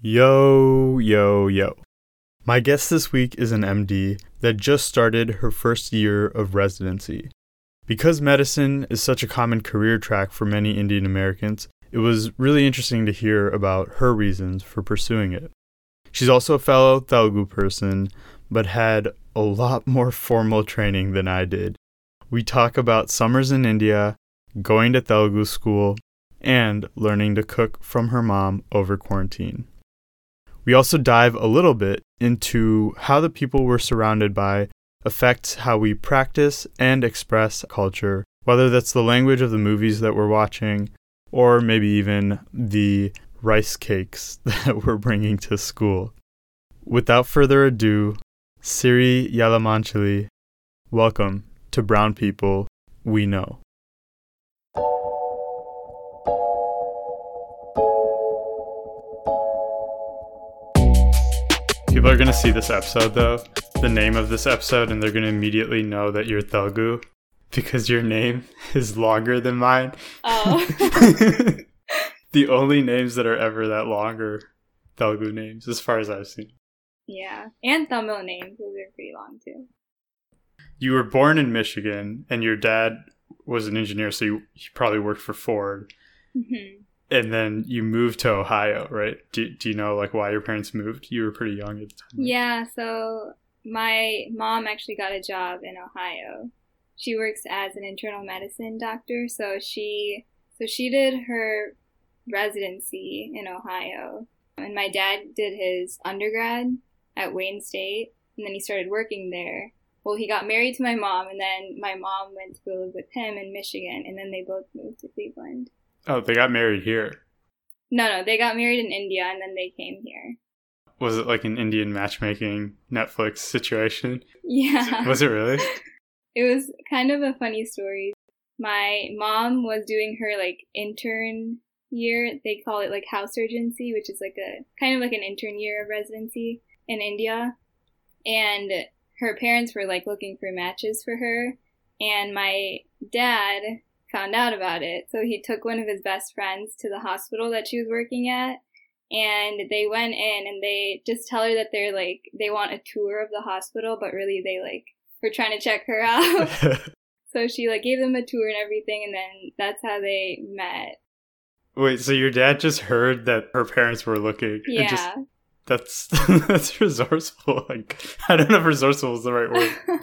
Yo, yo, yo. My guest this week is an MD that just started her first year of residency. Because medicine is such a common career track for many Indian Americans, it was really interesting to hear about her reasons for pursuing it. She's also a fellow Telugu person, but had a lot more formal training than I did. We talk about summers in India, going to Telugu school, and learning to cook from her mom over quarantine. We also dive a little bit into how the people we're surrounded by affects how we practice and express culture, whether that's the language of the movies that we're watching, or maybe even the rice cakes that we're bringing to school. Without further ado, Siri Yalamanchili, welcome to Brown People We Know. People are going to see this episode, though, the name of this episode, and they're going to immediately know that you're Telugu because your name is longer than mine. Oh. the only names that are ever that long are Telugu names, as far as I've seen. yeah. And Tamil names. Those are pretty long too. You were born in Michigan, and your dad was an engineer, so you, you probably worked for Ford. hmm And then you moved to Ohio, right? Do, do you know like why your parents moved? You were pretty young at the time. Yeah, so my mom actually got a job in Ohio. She works as an internal medicine doctor, so she so she did her residency in Ohio. And my dad did his undergrad at Wayne State, and then he started working there. Well, he got married to my mom, and then my mom went to go live with him in Michigan, and then they both moved to Cleveland. Oh, they got married here. No, no, they got married in India, and then they came here. Was it like an Indian matchmaking Netflix situation? Yeah. Was it really? It was kind of a funny story. My mom was doing her like intern year. They call it like house surgency, which is like a kind of like an intern year of residency in India. And her parents were like looking for matches for her. And my dad found out about it. So he took one of his best friends to the hospital that she was working at. And they went in and they just tell her that they're like, they want a tour of the hospital, but really they like were trying to check her out. So she like gave them a tour and everything, and then that's how they met. Wait, so your dad just heard that her parents were looking? and Yeah, just- that's that's resourceful. Like I don't know if resourceful is the right word.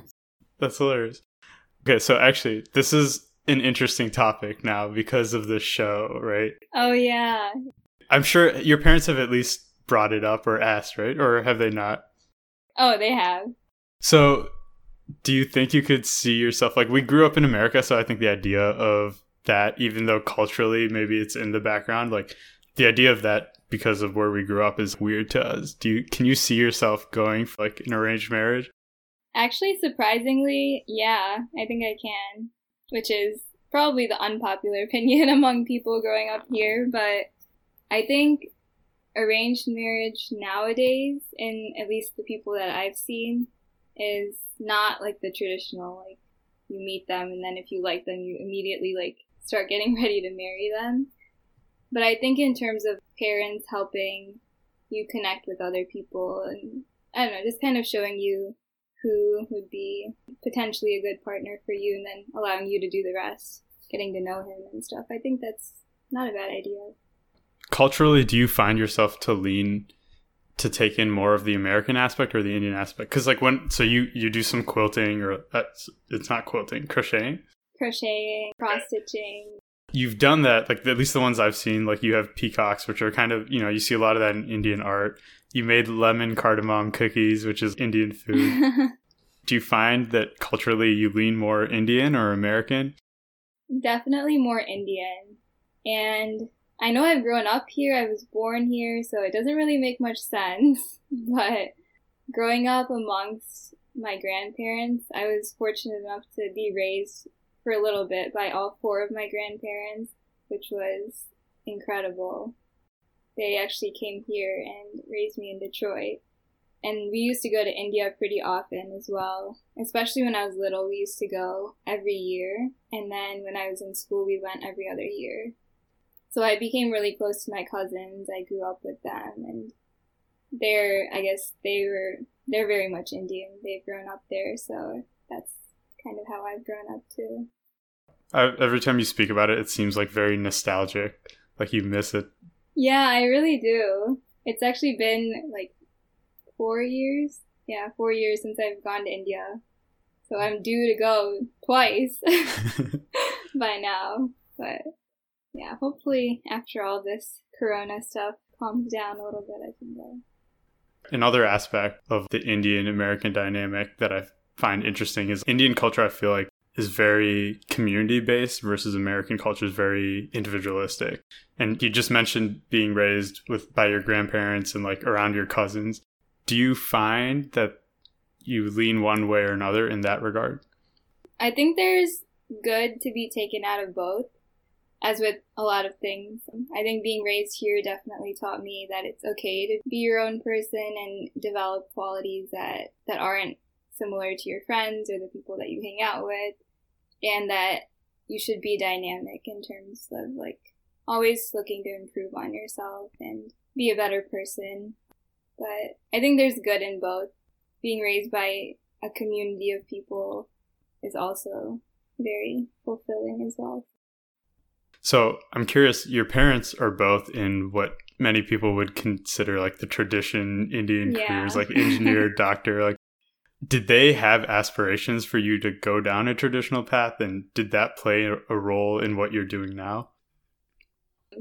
That's hilarious. Okay, so actually, this is an interesting topic now because of this show, right? oh yeah, I'm sure your parents have at least brought it up or asked, right? Or have they not? oh they have. So, do you think you could see yourself like we grew up in America, so I think the idea of that even though culturally maybe it's in the background, like the idea of that because of where we grew up is weird to us. Do you can you see yourself going for like an arranged marriage? Actually, surprisingly, yeah, I think I can, which is probably the unpopular opinion among people growing up here, but I think arranged marriage nowadays, in at least the people that I've seen, is not like the traditional, like, you meet them and then if you like them, you immediately, like, start getting ready to marry them. But I think in terms of parents helping you connect with other people and, I don't know, just kind of showing you who would be potentially a good partner for you and then allowing you to do the rest, getting to know him and stuff. I think that's not a bad idea. Culturally, do you find yourself to lean to take in more of the American aspect or the Indian aspect? Because like when so you you do some quilting or uh, that's it's not quilting, crocheting. Crocheting, cross stitching. You've done that, like at least the ones I've seen. Like you have peacocks, which are kind of you know you see a lot of that in Indian art. You made lemon cardamom cookies, which is Indian food. do you find that culturally you lean more Indian or American? Definitely more Indian. And I know I've grown up here, I was born here, so it doesn't really make much sense. But growing up amongst my grandparents, I was fortunate enough to be raised for a little bit by all four of my grandparents, which was incredible. They actually came here and raised me in Detroit. And we used to go to India pretty often as well. Especially when I was little, we used to go every year. And then when I was in school, we went every other year. So I became really close to my cousins. I grew up with them and they're I guess they were they're very much Indian. They've grown up there, so that's kind of how I've grown up too. Every time you speak about it, it seems like very nostalgic. Like you miss it. Yeah, I really do. It's actually been like four years. Yeah, four years since I've gone to India. So I'm due to go twice by now. But yeah, hopefully after all this corona stuff calms down a little bit, I can go. Another aspect of the Indian American dynamic that I find interesting is Indian culture, I feel like, is very community based versus American culture is very individualistic. And you just mentioned being raised with by your grandparents and like around your cousins. Do you find that you lean one way or another in that regard? I think there's good to be taken out of both, as with a lot of things. I think being raised here definitely taught me that it's okay to be your own person and develop qualities that, that aren't similar to your friends or the people that you hang out with, and that you should be dynamic in terms of like always looking to improve on yourself and be a better person. But I think there's good in both. Being raised by a community of people is also very fulfilling as well. So I'm curious, your parents are both in what many people would consider like the tradition Indian yeah. careers, like engineer, doctor. Like, did they have aspirations for you to go down a traditional path, and did that play a role in what you're doing now?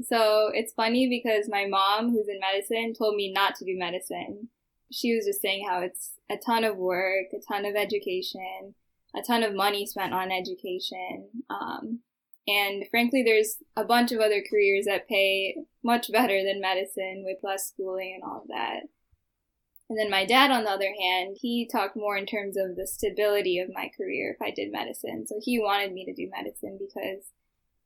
So it's funny because my mom, who's in medicine, told me not to do medicine. She was just saying how it's a ton of work, a ton of education, a ton of money spent on education. Um, and frankly, there's a bunch of other careers that pay much better than medicine with less schooling and all of that. And then my dad, on the other hand, he talked more in terms of the stability of my career if I did medicine. So he wanted me to do medicine because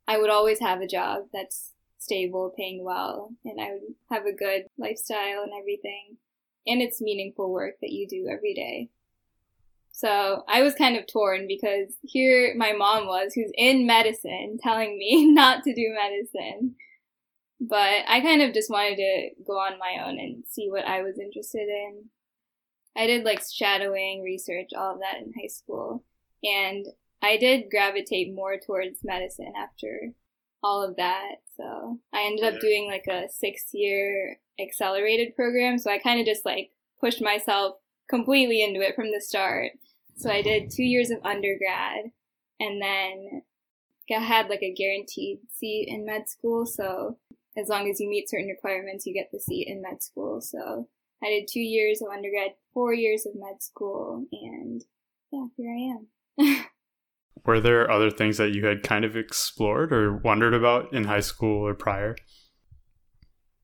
I would always have a job that's stable, paying well, and I would have a good lifestyle and everything. And it's meaningful work that you do every day. So I was kind of torn because here my mom was, who's in medicine, telling me not to do medicine. But I kind of just wanted to go on my own and see what I was interested in. I did like shadowing, research, all of that in high school. And I did gravitate more towards medicine after all of that. So I ended up doing like a six year accelerated program. So I kind of just like pushed myself completely into it from the start. So I did two years of undergrad and then I had like a guaranteed seat in med school. So as long as you meet certain requirements, you get the seat in med school. So I did two years of undergrad, four years of med school, and yeah, here I am. Were there other things that you had kind of explored or wondered about in high school or prior?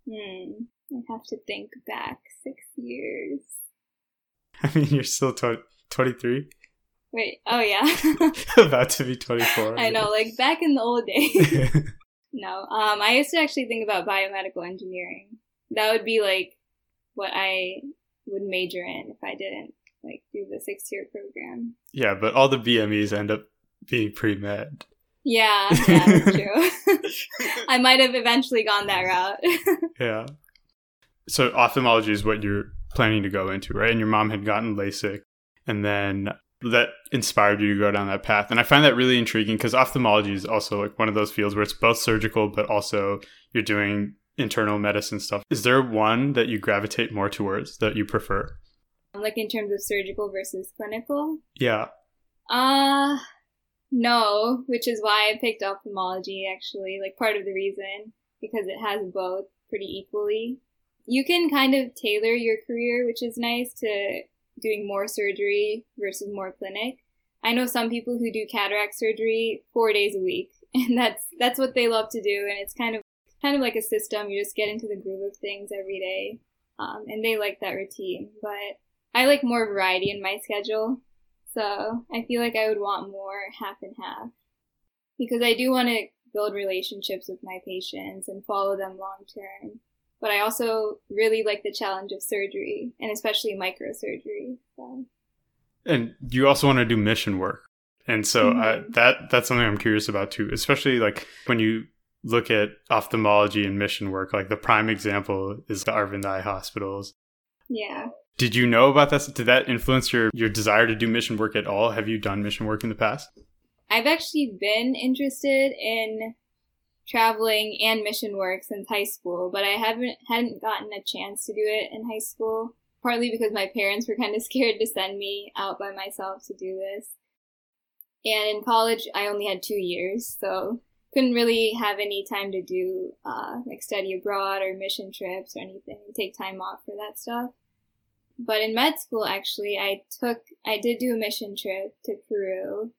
Hmm, I have to think back six years. I mean, you're still 23? Wait, oh yeah. About to be 24. I know, like back in the old days. No, um, I used to actually think about biomedical engineering. That would be like what I would major in if I didn't like do the six year program. Yeah, but all the BMEs end up being pre med. Yeah, yeah, that's true. I might have eventually gone that route. yeah. So ophthalmology is what you're planning to go into, right? And your mom had gotten LASIK and then that inspired you to go down that path. And I find that really intriguing because ophthalmology is also like one of those fields where it's both surgical, but also you're doing internal medicine stuff. Is there one that you gravitate more towards that you prefer? Like in terms of surgical versus clinical? Yeah. Uh, no, which is why I picked ophthalmology actually, like part of the reason, because it has both pretty equally. You can kind of tailor your career, which is nice to doing more surgery versus more clinic. I know some people who do cataract surgery four days a week, and that's that's what they love to do, and it's kind of kind of like a system. You just get into the groove of things every day, um, and they like that routine. But I like more variety in my schedule, so I feel like I would want more half and half because I do want to build relationships with my patients and follow them long term but I also really like the challenge of surgery and especially microsurgery. So. And you also want to do mission work. And so mm-hmm. I, that that's something I'm curious about too, especially like when you look at ophthalmology and mission work, like the prime example is the Aravind Eye hospitals. Yeah. Did you know about this? Did that influence your, your desire to do mission work at all? Have you done mission work in the past? I've actually been interested in traveling and mission work since high school, but I haven't hadn't gotten a chance to do it in high school. Partly because my parents were kind of scared to send me out by myself to do this. And in college, I only had two years, so couldn't really have any time to do uh, like study abroad or mission trips or anything. Take time off for that stuff. But in med school, actually, I took I did do a mission trip to Peru,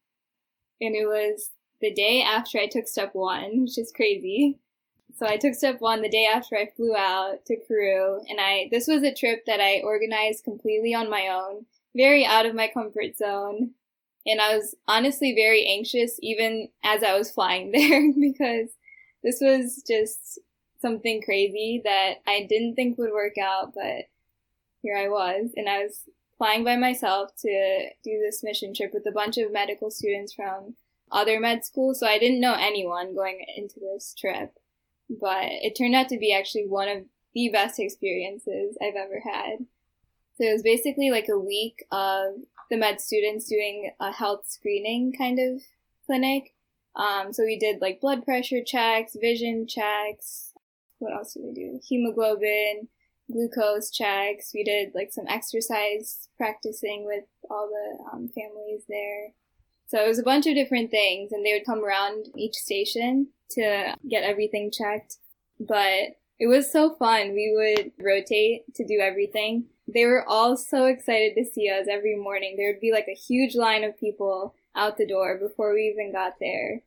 and it was the day after I took step one, which is crazy. So I took step one the day after I flew out to Peru, and I this was a trip that I organized completely on my own, very out of my comfort zone. And I was honestly very anxious even as I was flying there because this was just something crazy that I didn't think would work out, but here I was. And I was flying by myself to do this mission trip with a bunch of medical students from other med school, So I didn't know anyone going into this trip, but it turned out to be actually one of the best experiences I've ever had. So it was basically like a week of the med students doing a health screening kind of clinic. Um, so we did like blood pressure checks, vision checks. What else did we do? Hemoglobin, glucose checks. We did like some exercise practicing with all the um, families there. So it was a bunch of different things, and they would come around each station to get everything checked. But it was so fun. We would rotate to do everything. They were all so excited to see us every morning. There would be like a huge line of people out the door before we even got there.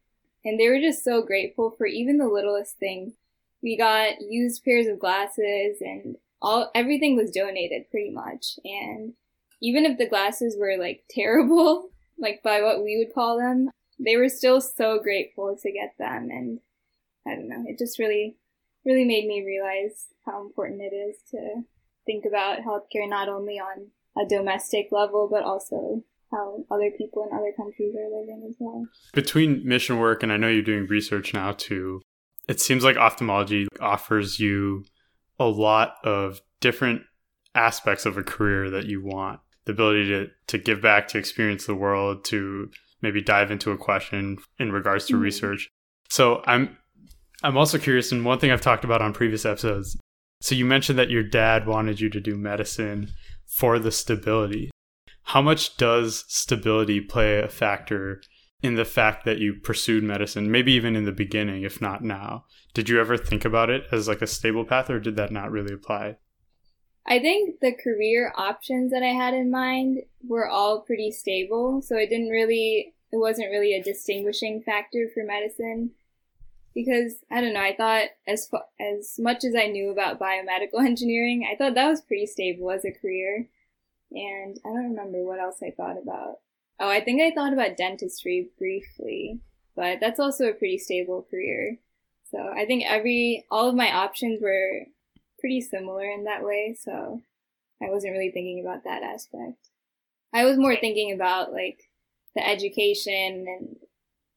And they were just so grateful for even the littlest things. We got used pairs of glasses and all everything was donated pretty much. And even if the glasses were like terrible, like by what we would call them, they were still so grateful to get them. And I don't know, it just really, really made me realize how important it is to think about healthcare not only on a domestic level, but also how other people in other countries are living as well. Between mission work and I know you're doing research now too, it seems like ophthalmology offers you a lot of different aspects of a career that you want. The ability to, to give back, to experience the world, to maybe dive into a question in regards to mm-hmm. research. So I'm I'm also curious, and one thing I've talked about on previous episodes so you mentioned that your dad wanted you to do medicine for the stability. How much does stability play a factor in the fact that you pursued medicine, maybe even in the beginning, if not now? Did you ever think about it as like a stable path or did that not really apply? I think the career options that I had in mind were all pretty stable, so it didn't really it wasn't really a distinguishing factor for medicine because I don't know. I thought as as much as I knew about biomedical engineering, I thought that was pretty stable as a career. And I don't remember what else I thought about. Oh, I think I thought about dentistry briefly, but that's also a pretty stable career. So I think every all of my options were pretty similar in that way. So I wasn't really thinking about that aspect. I was more thinking about like the education and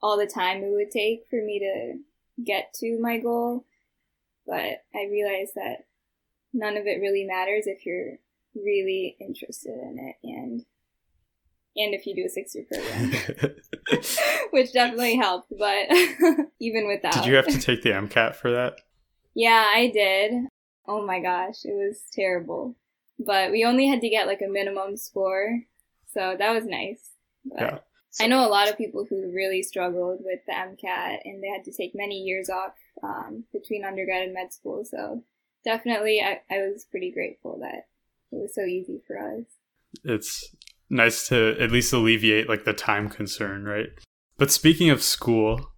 all the time it would take for me to get to my goal. But I realized that none of it really matters if you're really interested in it and and if you do a six year program. Which definitely helped, but even without Did you have to take the MCAT for that? Yeah, I did. Oh my gosh, it was terrible. But we only had to get like a minimum score, so that was nice. But yeah. I know a lot of people who really struggled with the MCAT and they had to take many years off um, between undergrad and med school. So definitely, I, I was pretty grateful that it was so easy for us. It's nice to at least alleviate like the time concern, right? But speaking of school,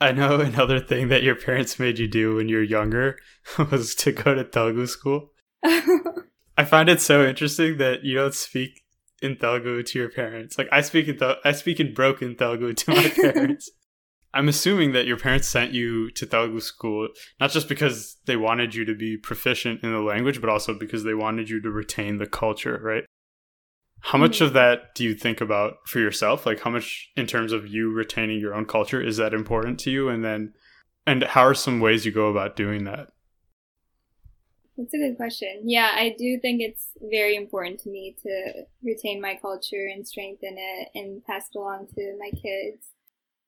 I know another thing that your parents made you do when you were younger was to go to Telugu school. I find it so interesting that you don't speak in Telugu to your parents. Like I speak in Tel- I speak in broken Telugu to my parents. I'm assuming that your parents sent you to Telugu school not just because they wanted you to be proficient in the language, but also because they wanted you to retain the culture, right? How much of that do you think about for yourself? Like how much in terms of you retaining your own culture is that important to you and then and how are some ways you go about doing that? That's a good question. Yeah, I do think it's very important to me to retain my culture and strengthen it and pass it along to my kids.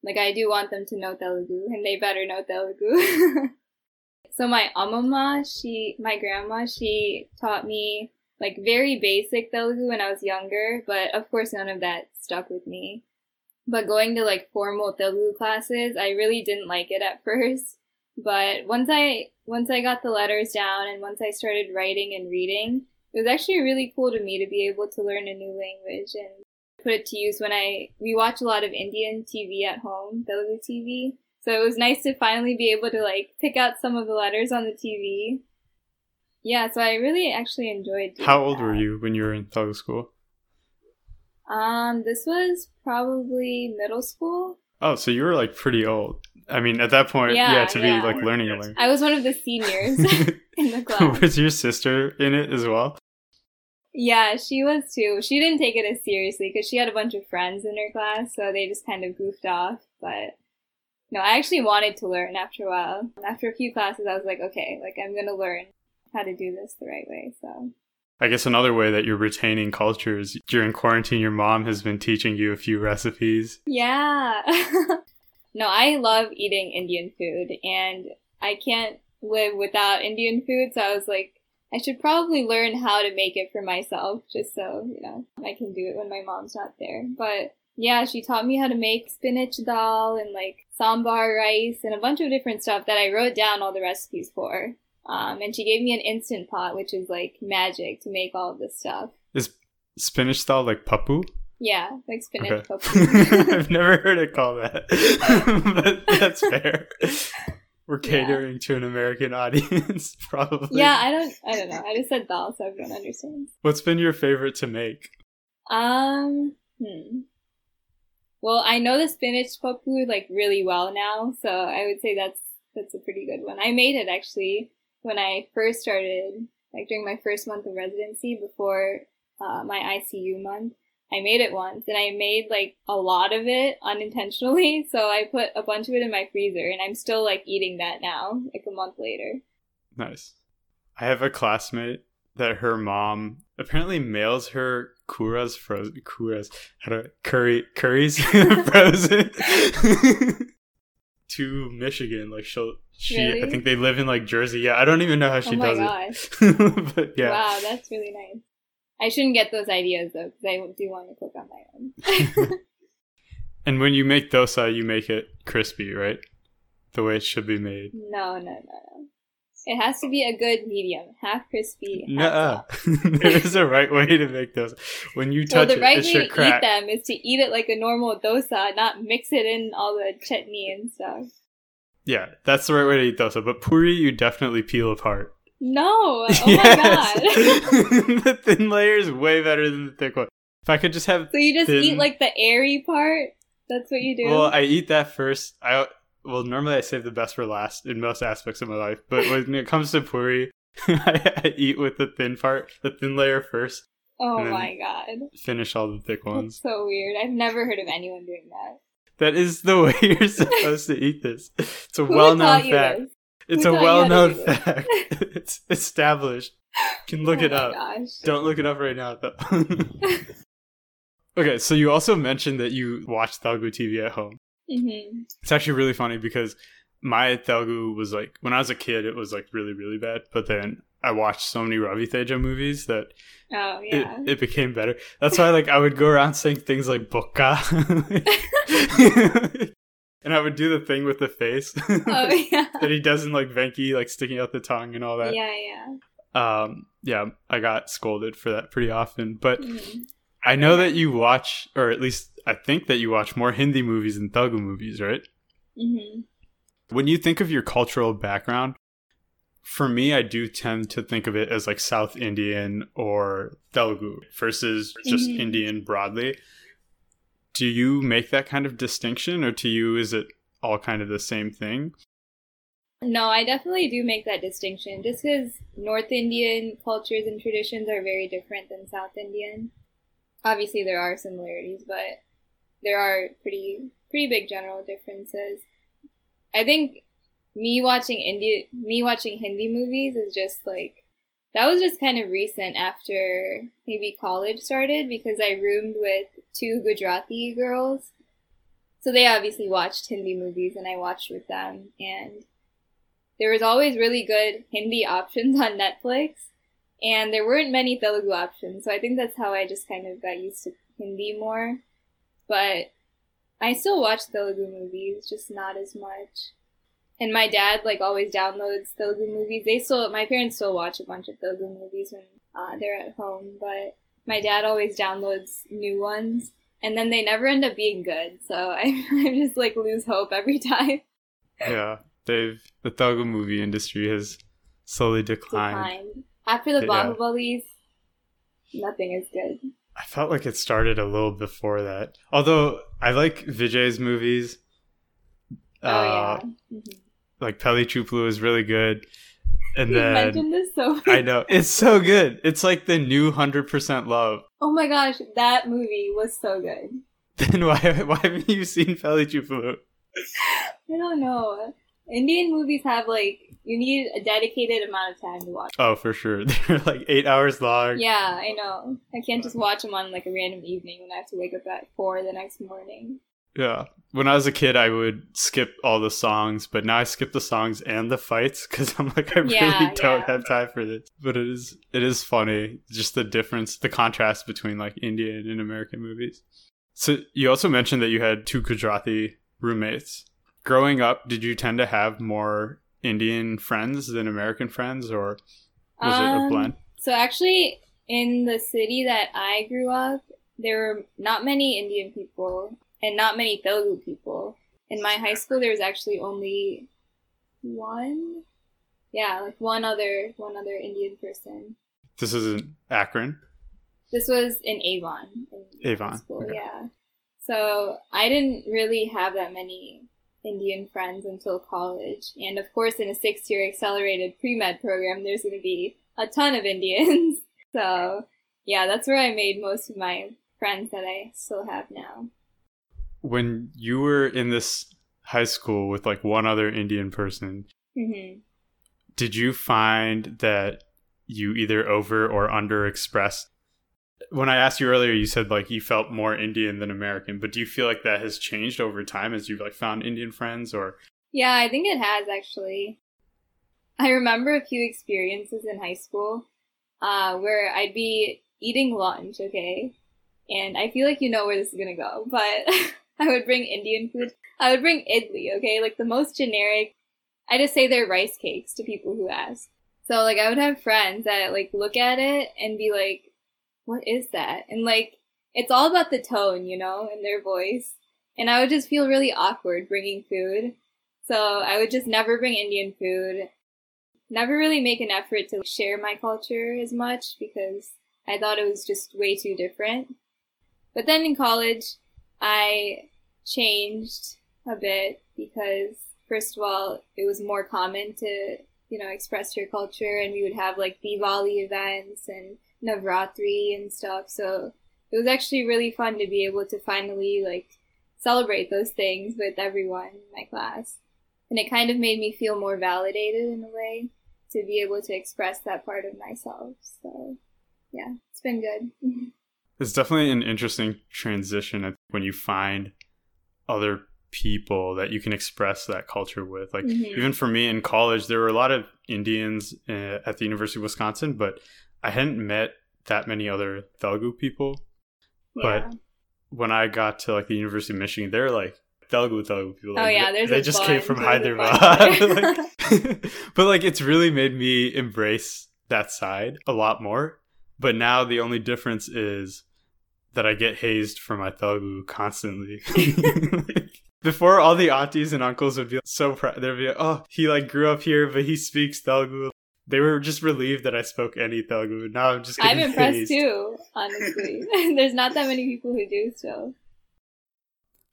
Like, I do want them to know Telugu, and they better know Telugu. so my amama, she, my grandma, she taught me like very basic Telugu when I was younger, but of course none of that stuck with me. But going to like formal Telugu classes, I really didn't like it at first. But once I once I got the letters down and once I started writing and reading, it was actually really cool to me to be able to learn a new language and put it to use when I we watch a lot of Indian TV at home, Telugu TV. So it was nice to finally be able to like pick out some of the letters on the TV. Yeah, so I really actually enjoyed. How old that. were you when you were in Telugu school? Um, this was probably middle school. Oh, so you were like pretty old. I mean, at that point, yeah, Yeah, to yeah. be like learning a. I was one of the seniors in the class. was your sister in it as well? Yeah, she was too. She didn't take it as seriously because she had a bunch of friends in her class, so they just kind of goofed off. But no, I actually wanted to learn after a while. After a few classes, I was like, okay, like I'm gonna learn how to do this the right way. So I guess another way that you're retaining culture is during quarantine, your mom has been teaching you a few recipes. yeah. no, I love eating Indian food, and I can't live without Indian food. So I was like, I should probably learn how to make it for myself, just so you know I can do it when my mom's not there. But yeah, she taught me how to make spinach dal and like sambar rice and a bunch of different stuff that I wrote down all the recipes for. Um, and she gave me an instant pot, which is like magic to make all of this stuff. Is spinach style like pappu? Yeah, like spinach Okay. poppy. I've never heard it called that, but that's fair. We're Yeah. catering to an American audience, probably. yeah, I don't, I don't know. I just said dal, so everyone understands. What's been your favorite to make? Um, hmm. Well, I know the spinach pappu like really well now, so I would say that's that's a pretty good one. I made it actually when I first started, like during my first month of residency before uh, my ICU month. I made it once, and I made like a lot of it unintentionally. So I put a bunch of it in my freezer, and I'm still like eating that now, like a month later. Nice. I have a classmate that her mom apparently mails her kuras frozen kuras how to curry curries frozen to Michigan. Like she'll she I think they live in like Jersey. Yeah, I don't even know how she oh my does gosh! it. but yeah. Wow, that's really nice. I shouldn't get those ideas though, because I do want to cook on my own. And when you make dosa, you make it crispy, right? The way it should be made. no, no, no, no. It has to be a good medium, half crispy. Half there is a right way to make those. When you touch the right it, it way to eat crack. them is to eat it like a normal dosa, not mix it in all the chutney and stuff. Yeah, that's the right way to eat dosa. But puri, you definitely peel apart. No! Oh my god! the thin layer is way better than the thick one. If I could just have, so you just Thin- eat like the airy part? That's what you do? well, I eat that first. I well, normally I save the best for last in most aspects of my life. But when it comes to puri, I, I eat with the thin part, the thin layer first. oh my god. Finish all the thick That's ones. so weird. I've never heard of anyone doing that. That is the way you're supposed to eat this. It's a Who well-known fact. It's a taught you how to well-known fact. it's established. You can look oh it up. Gosh. Don't look it up right now, though. okay, so you also mentioned that you watch Telugu TV at home. hmm It's actually really funny because my Telugu was like when I was a kid, it was like really really bad. But then I watched so many Ravi Teja movies that Oh yeah. it, it became better. That's why like I would go around saying things like "boka," and I would do the thing with the face oh yeah. that he does in like Venki, like sticking out the tongue and all that. Yeah, yeah. Um, yeah, I got scolded for that pretty often, but. Mhm. I know that you watch, or at least I think that you watch more Hindi movies than Telugu movies, right? Mhm. When you think of your cultural background, for me, I do tend to think of it as like South Indian or Telugu versus just Mhm. Indian broadly. Do you make that kind of distinction, or to you, is it all kind of the same thing? No, I definitely do make that distinction just because North Indian cultures and traditions are very different than South Indian. Obviously, there are similarities, but there are pretty pretty big general differences. I think me watching India, me watching Hindi movies is just like that was just kind of recent after maybe college started because I roomed with two Gujarati girls. So they obviously watched Hindi movies and I watched with them and there was always really good Hindi options on Netflix and there weren't many Telugu options. So I think that's how I just kind of got used to Hindi more. But I still watch Telugu movies, just not as much. And my dad like always downloads Telugu movies. They still, my parents still watch a bunch of Telugu movies when uh, they're at home, but my dad always downloads new ones, and then they never end up being good. So I, I just like lose hope every time. Yeah, they've the Telugu movie industry has slowly declined. declined. After the Bahubalis, nothing is good. I felt like it started a little before that. Although I like Vijay's movies. Oh uh, yeah. Mm-hmm. Like Pelli Choopulu is really good. And you then mentioned this so I know it's so good. It's like the new hundred percent love. Oh my gosh, that movie was so good. Then why why haven't you seen Pelli Choopulu? I don't know. Indian movies have like you need a dedicated amount of time to watch. Oh, for sure. They're like eight hours long. Yeah, I know. I can't just watch them on like a random evening when I have to wake up at four the next morning. Yeah. When I was a kid, I would skip all the songs, but now I skip the songs and the fights because I'm like, I yeah, really don't yeah. have time for this. But it is, it is funny, just the difference, the contrast between like Indian and American movies. So you also mentioned that you had two Gujarati roommates. Growing up, did you tend to have more Indian friends than American friends, or was um, it a blend? So actually, in the city that I grew up, there were not many Indian people and not many Telugu people. In my high school, there was actually only one. Yeah, like one other one other Indian person. This is in Akron. This was in Avon. In Avon. School, okay. Yeah. So I didn't really have that many Indian friends until college. And of course, in a six year accelerated pre med program, there's going to be a ton of Indians. so, yeah, that's where I made most of my friends that I still have now. When you were in this high school with like one other Indian person, mm-hmm. did you find that you either over or under expressed when I asked you earlier, you said like you felt more Indian than American, but do you feel like that has changed over time as you've like found Indian friends or? Yeah, I think it has actually. I remember a few experiences in high school uh, where I'd be eating lunch, okay, and I feel like you know where this is gonna go, but I would bring Indian food. I would bring idli, okay, like the most generic. I just say they're rice cakes to people who ask. So like I would have friends that like look at it and be like, what is that? And like, it's all about the tone, you know, in their voice. And I would just feel really awkward bringing food. So I would just never bring Indian food. Never really make an effort to share my culture as much because I thought it was just way too different. But then in college, I changed a bit because first of all, it was more common to, you know, express your culture and we would have like Diwali events and Navratri and stuff. So it was actually really fun to be able to finally like celebrate those things with everyone in my class. And it kind of made me feel more validated in a way to be able to express that part of myself. So yeah, it's been good. it's definitely an interesting transition when you find other people that you can express that culture with. Like mm-hmm. even for me in college, there were a lot of Indians uh, at the University of Wisconsin, but I hadn't met that many other Telugu people, yeah. but when I got to like the University of Michigan, they're like Telugu Telugu people. Oh yeah, there's they just came from Hyderabad. like, but like it's really made me embrace that side a lot more. But now the only difference is that I get hazed for my Telugu constantly. before all the aunties and uncles would be so proud. They'd be like, "Oh, he like grew up here, but he speaks Telugu." They were just relieved that I spoke any Telugu. Now I'm just. I'm impressed too. Honestly, there's not that many people who do so.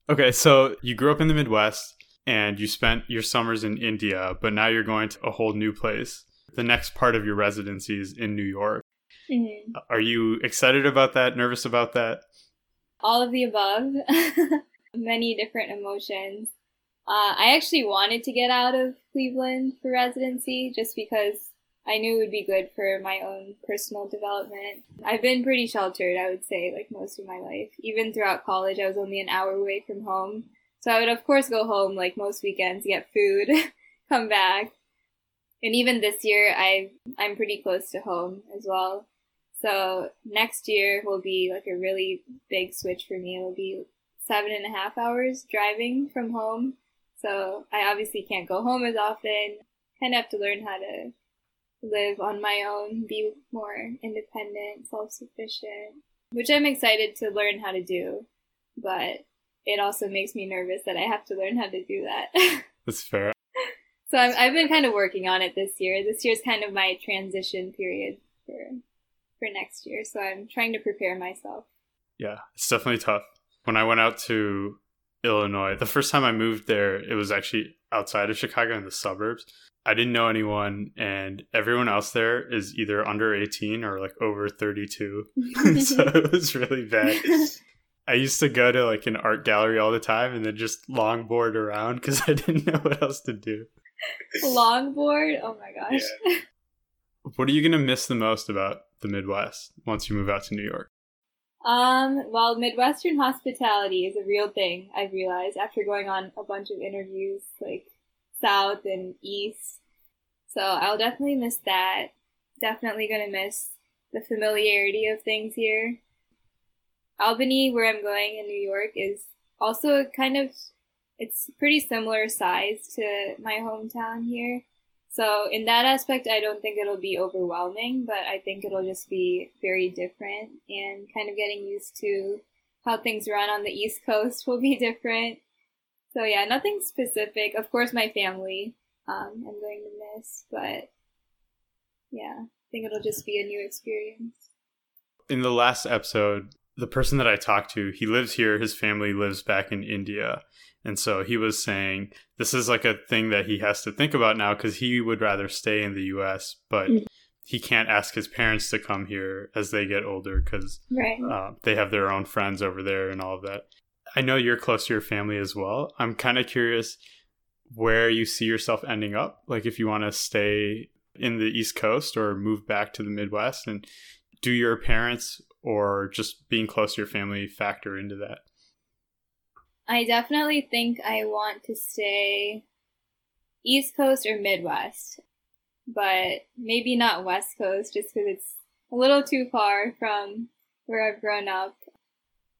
Okay, so you grew up in the Midwest and you spent your summers in India, but now you're going to a whole new place. The next part of your residency is in New York. Mm-hmm. Are you excited about that? Nervous about that? All of the above. Many different emotions. Uh, I actually wanted to get out of Cleveland for residency just because I knew it would be good for my own personal development. I've been pretty sheltered, I would say, like most of my life. Even throughout college, I was only an hour away from home. So I would, of course, go home like most weekends, get food, come back. And even this year, I I'm pretty close to home as well. So next year will be like a really big switch for me. It'll be seven and a half hours driving from home. So I obviously can't go home as often. Kind of have to learn how to live on my own, be more independent, self sufficient, which I'm excited to learn how to do. But it also makes me nervous that I have to learn how to do that. That's fair. So i have been kind of working on it this year. This year's kind of my transition period for for next year. So I'm trying to prepare myself. Yeah, it's definitely tough. When I went out to Illinois, the first time I moved there, it was actually outside of Chicago in the suburbs. I didn't know anyone, and everyone else there is either under 18 or like over 32. so it was really bad. I used to go to like an art gallery all the time and then just longboard around because I didn't know what else to do. Longboard? Oh my gosh. Yeah. What are you going to miss the most about the Midwest once you move out to New York? Um, well, Midwestern hospitality is a real thing, I've realized after going on a bunch of interviews, like South and East. So I'll definitely miss that. Definitely gonna miss the familiarity of things here. Albany, where I'm going in New York, is also kind of it's pretty similar size to my hometown here. So in that aspect, I don't think it'll be overwhelming, but I think it'll just be very different and kind of getting used to how things run on the East Coast will be different. So yeah, nothing specific. Of course, my family um, I'm going to miss, but yeah, I think it'll just be a new experience. In the last episode, the person that I talked to, he lives here. His family lives back in India. And so he was saying this is like a thing that he has to think about now because he would rather stay in the US, but mm-hmm. he can't ask his parents to come here as they get older because right. uh, they have their own friends over there and all of that. I know you're close to your family as well. I'm kind of curious where you see yourself ending up. Like if you want to stay in the East Coast or move back to the Midwest and do your parents or just being close to your family factor into that? I definitely think I want to stay East Coast or Midwest, but maybe not West Coast just because it's a little too far from where I've grown up.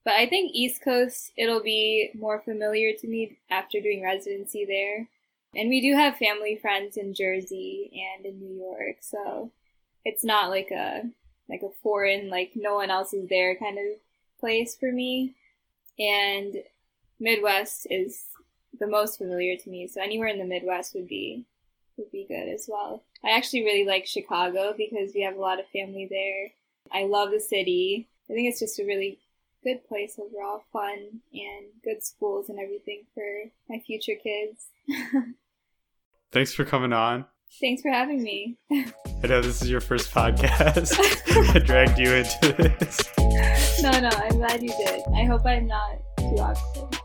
But I think East Coast, it'll be more familiar to me after doing residency there. And we do have family friends in Jersey and in New York, so it's not like a like a foreign, like no one else is there kind of place for me. And Midwest is the most familiar to me, so anywhere in the Midwest would be would be good as well. I actually really like Chicago because we have a lot of family there. I love the city. I think it's just a really good place overall, fun and good schools and everything for my future kids. Thanks for coming on. Thanks for having me. I know this is your first podcast. I dragged you into this. No, no, I'm glad you did. I hope I'm not too awkward.